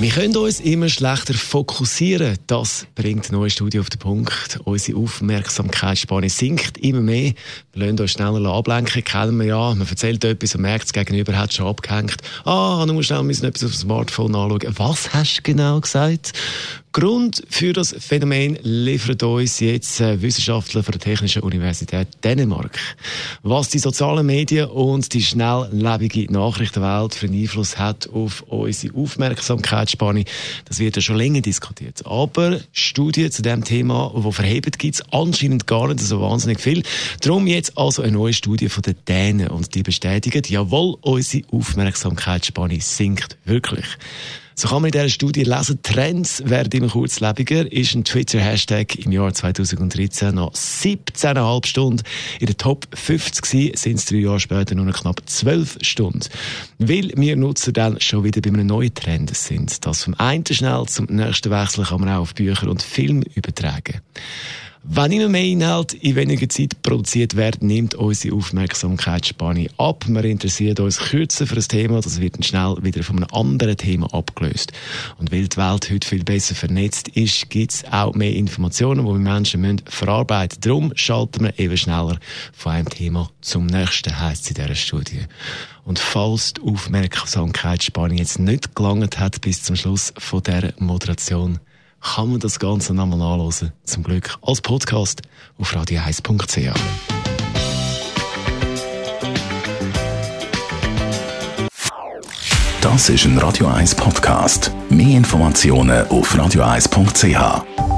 wir können uns immer schlechter fokussieren. Das bringt eine neue Studie auf den Punkt. Unsere Aufmerksamkeitsspanne sinkt immer mehr. Wir lassen uns schneller ablenken, kennen wir ja. Man erzählt etwas und merkt, das Gegenüber hat schon abgehängt. Ah, dann musst du schnell etwas auf dem Smartphone anschauen. Was hast du genau gesagt? Grund für das Phänomen liefert uns jetzt äh, Wissenschaftler von der Technischen Universität Dänemark. Was die sozialen Medien und die schnelllebige Nachrichtenwelt für einen Einfluss hat auf unsere Aufmerksamkeitsspanne, das wird ja schon länger diskutiert. Aber Studien zu dem Thema, die verheben, gibt es anscheinend gar nicht so wahnsinnig viel. Darum jetzt also eine neue Studie von den Dänen und die bestätigen, jawohl, unsere Aufmerksamkeitsspanne sinkt wirklich. So kann man in dieser Studie lesen, Trends werden immer kurzlebiger, ist ein Twitter-Hashtag im Jahr 2013 noch 17,5 Stunden. In der Top 50 gewesen, sind es drei Jahre später nur noch knapp 12 Stunden. Weil wir Nutzer dann schon wieder bei einem neuen Trend sind. Das vom einen schnell zum nächsten Wechsel kann man auch auf Bücher und Film übertragen. Wenn immer mehr Inhalt in weniger Zeit produziert werden, nimmt unsere Aufmerksamkeitsspanne ab. Wir interessieren uns kürzer für ein Thema, das wird dann schnell wieder von einem anderen Thema abgelöst. Und weil die Welt heute viel besser vernetzt ist, gibt es auch mehr Informationen, die wir Menschen müssen verarbeiten müssen. Darum schalten wir eben schneller von einem Thema zum nächsten, heisst es in dieser Studie. Und falls die Aufmerksamkeitsspanne jetzt nicht gelangt hat bis zum Schluss von dieser Moderation, kann man das Ganze nochmal nachlesen. Zum Glück als Podcast auf radio1.ch. Das ist ein Radio 1 Podcast. Mehr Informationen auf radio1.ch.